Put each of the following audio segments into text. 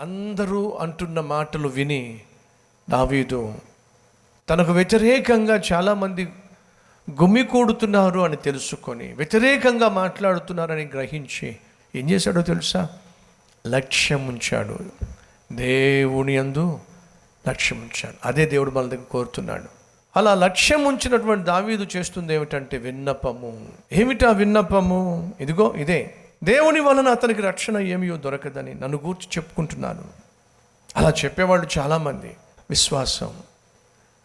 అందరూ అంటున్న మాటలు విని దావీదు తనకు వ్యతిరేకంగా చాలామంది గుమ్మికూడుతున్నారు అని తెలుసుకొని వ్యతిరేకంగా మాట్లాడుతున్నారని గ్రహించి ఏం చేశాడో తెలుసా? లక్ష్యం ఉంచాడు. దేవుని అందు లక్ష్యం ఉంచాడు. అదే దేవుడు మన దగ్గర కోరుతున్నాడు. అలా లక్ష్యం ఉంచినటువంటి దావీదు చేస్తుంది ఏమిటంటే విన్నపము. ఏమిటా విన్నపము? ఇదిగో ఇదే. దేవుని వలన అతనికి రక్షణ ఏమియో దొరకదని నన్ను గూర్చి చెప్పుకుంటున్నాను. అలా చెప్పేవాళ్ళు చాలామంది. విశ్వాసం.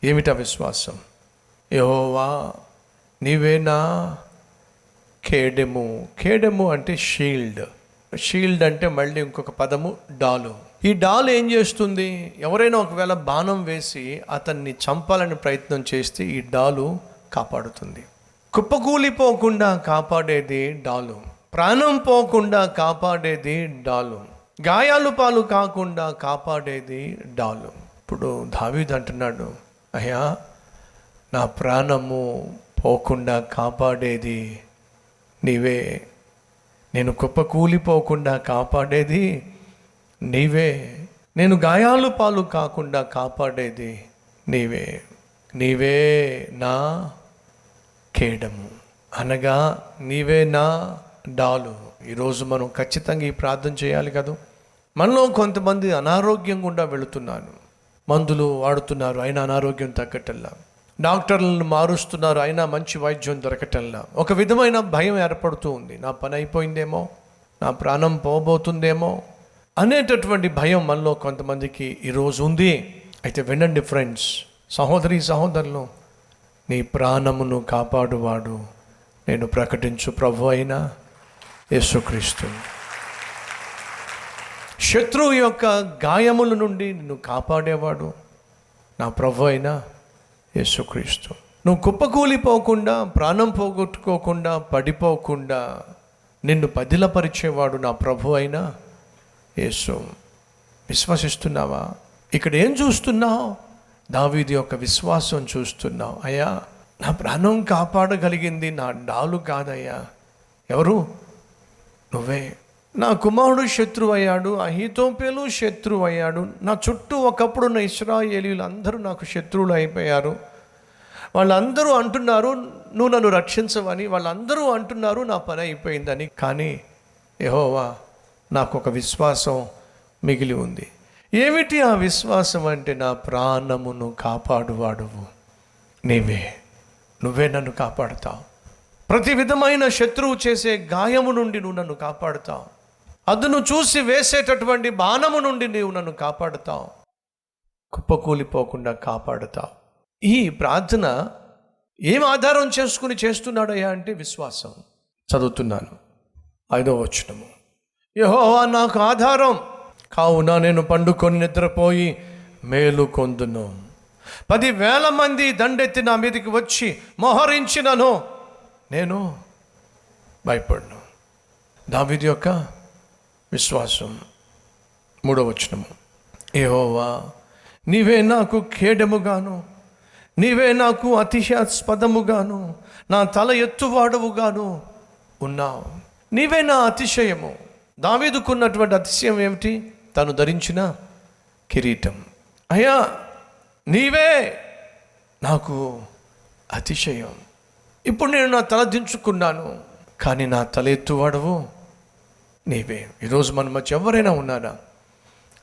ఏమిటా విశ్వాసం? యెహోవా నీవేనా కేడెము కేడెము అంటే షీల్డ్. షీల్డ్ అంటే మళ్ళీ ఇంకొక పదము డాలు. ఈ డాల్ ఏం చేస్తుంది? ఎవరైనా ఒకవేళ బాణం వేసి అతన్ని చంపాలని ప్రయత్నం చేస్తే ఈ డాలు కాపాడుతుంది. కుప్పకూలిపోకుండా కాపాడేది డాలు. ప్రాణం పోకుండా కాపాడేది డాలు. గాయాలు పాలు కాకుండా కాపాడేది డాలు. ఇప్పుడు దావీద్ అంటున్నాడు అయ్యా నా ప్రాణము పోకుండా కాపాడేది నీవే. నేను కుప్పకూలిపోకుండా కాపాడేది నీవే. నేను గాయాలు పాలు కాకుండా కాపాడేది నీవే. నీవే నా కేడము. అనగా నీవే నా డాలు. ఈరోజు మనం ఖచ్చితంగా ఈ ప్రార్థన చేయాలి కదా. మనలో కొంతమంది అనారోగ్యం గుండా వెళుతున్నారు. మందులు వాడుతున్నారు అయినా అనారోగ్యం తగ్గటల్లా డాక్టర్లను మారుస్తున్నారు అయినా మంచి వైద్యం దొరకటల్లా ఒక విధమైన భయం ఏర్పడుతూ ఉంది. నా పని అయిపోయిందేమో? నా ప్రాణం పోబోతుందేమో? అనేటటువంటి భయం మనలో కొంతమందికి ఈరోజు ఉంది. అయితే వినండి ఫ్రెండ్స్ సహోదరి సహోదరులు నీ ప్రాణమును కాపాడువాడు. నేను ప్రకటించు ప్రభు అయినా యేసుక్రీస్తు. శత్రువు యొక్క గాయముల నుండి నిన్ను కాపాడేవాడు నా ప్రభు అయినా యేసుక్రీస్తు. నువ్వు కుప్పకూలిపోకుండా ప్రాణం పోగొట్టుకోకుండా పడిపోకుండా నిన్ను పదిలపరిచేవాడు నా ప్రభు అయినా యేసు. విశ్వసిస్తున్నావా? ఇక్కడ ఏం చూస్తున్నావు? దావీది యొక్క విశ్వాసం చూస్తున్నావు. అయ్యా నా ప్రాణం కాపాడగలిగింది నా డాలు కాదయ్యా. ఎవరు? నువ్వే. నా కుమారుడు శత్రువు అయ్యాడు అహితోపేలు శత్రువు అయ్యాడు నా చుట్టూ ఒకప్పుడు ఉన్న ఇస్రాయేలీలు అందరూ నాకు శత్రువులు అయిపోయారు వాళ్ళందరూ అంటున్నారు నువ్వు నన్ను రక్షించవని. వాళ్ళందరూ అంటున్నారు నా పని అయిపోయిందని. కానీ యెహోవా నాకు ఒక విశ్వాసం మిగిలి ఉంది. ఏమిటి ఆ విశ్వాసం అంటే నా ప్రాణమును కాపాడువాడువు. నీవే. నువ్వే నన్ను కాపాడుతావు. ప్రతి విధమైన శత్రువు చేసే గాయము నుండి నువ్వు నన్ను కాపాడుతావు. అదును చూసి వేసేటటువంటి బాణము నుండి నీవు నన్ను కాపాడుతావు. కుప్పకూలిపోకుండా కాపాడుతావు. ఈ ప్రార్థన ఏం ఆధారం చేసుకుని చేస్తున్నాడయ్యా అంటే విశ్వాసం. చదువుతున్నాను. ఐదో వచనము. యెహోవా నాకు ఆధారం. కావున నేను పండుకొని నిద్రపోయి మేలు కొందును. పదివేల మంది దండెత్తి నా మీదకి వచ్చి మోహరించినను. నేను భయపడను. దావిది యొక్క విశ్వాసం. మూడవ వచనము. ఏహోవా నీవే నాకు ఖేడముగాను నీవే నాకు అతిశయాస్పదముగాను నా తల ఎత్తువాడవుగాను ఉన్నావు. నీవే నా అతిశయము. దావీదుకున్నటువంటి అతిశయం ఏమిటి? తను ధరించిన కిరీటం. అయ్యా నీవే నాకు అతిశయం. ఇప్పుడు నేను నా తల దించుకున్నాను కానీ నా తల ఎత్తువాడవు. నీవే. ఈరోజు మన మధ్య ఎవరైనా ఉన్నారా?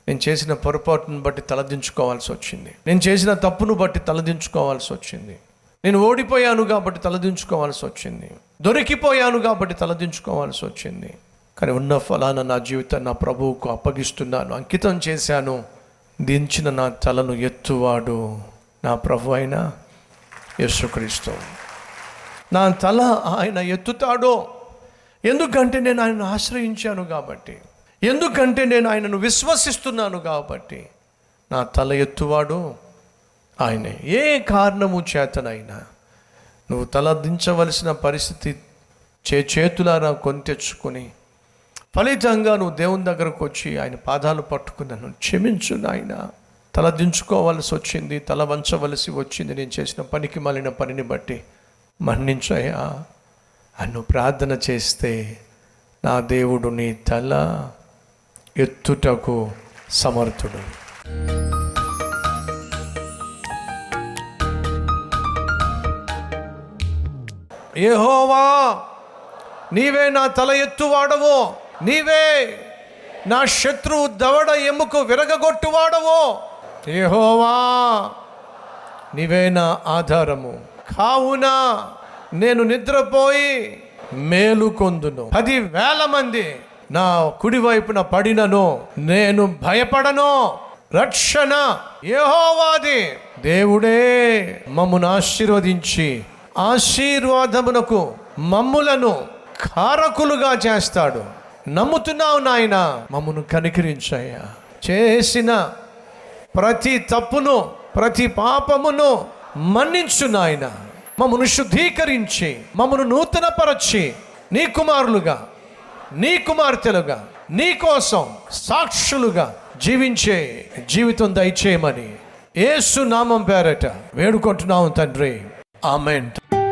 నేను చేసిన పొరపాటును బట్టి తలదించుకోవాల్సి వచ్చింది. నేను చేసిన తప్పును బట్టి తలదించుకోవాల్సి వచ్చింది. నేను ఓడిపోయాను కాబట్టి తలదించుకోవాల్సి వచ్చింది. దొరికిపోయాను కాబట్టి తలదించుకోవాల్సి వచ్చింది. కానీ ఉన్న ఫలాన నా జీవితాన్ని నా ప్రభువుకు అప్పగిస్తున్నాను అంకితం చేశాను. దించిన నా తలను ఎత్తువాడు నా ప్రభు అయిన యేసుక్రీస్తు. నా తల ఆయన ఎత్తుతాడో. ఎందుకంటే నేను ఆయనను ఆశ్రయించాను కాబట్టి. ఎందుకంటే నేను ఆయనను విశ్వసిస్తున్నాను కాబట్టి. నా తల ఎత్తువాడు ఆయనే. ఏ కారణము చేతనైనా. నువ్వు తల దించవలసిన పరిస్థితి చే చేతులారా కొని తెచ్చుకొని ఫలితంగా నువ్వు దేవుని దగ్గరకు వచ్చి ఆయన పాదాలు పట్టుకున్నాను క్షమించు నాయన. తల దించుకోవలసి వచ్చింది తల వంచవలసి వచ్చింది నేను చేసిన పనికి మాలిన పనిని బట్టి. మన్నించయ్యా అన్ను ప్రార్థన చేస్తే నా దేవుడు నీ తల ఎత్తుటకు సమర్థుడు. ఏహోవా నీవే నా తల ఎత్తువాడవు? నీవే నా శత్రువు దవడ ఎముకు విరగగొట్టువాడవు? ఏహోవా నీవే నా ఆధారము. కావున నేను నిద్రపోయి మేలుకొందును పది వేల మంది నా కుడివైపున పడినను నేను భయపడను. రక్షణ ఏహోవాది దేవుడే మమ్మను ఆశీర్వదించి ఆశీర్వాదమునకు మమ్ములను కారకులుగా చేస్తాడు. నమ్ముతున్నావు నాయన మమ్మను కనికరించయ్యా. చేసిన ప్రతి తప్పును ప్రతి పాపమును మన్నించు నాయన. మమ్మను శుద్ధీకరించి మమ్మను నూతనపరచి నీ కుమారులుగా నీ కుమార్తెలుగా నీ కోసం సాక్షులుగా జీవించే జీవితం దయచేయమని ఏసు నామం పేరట వేడుకుంటున్నాము తండ్రి. ఆమెంట్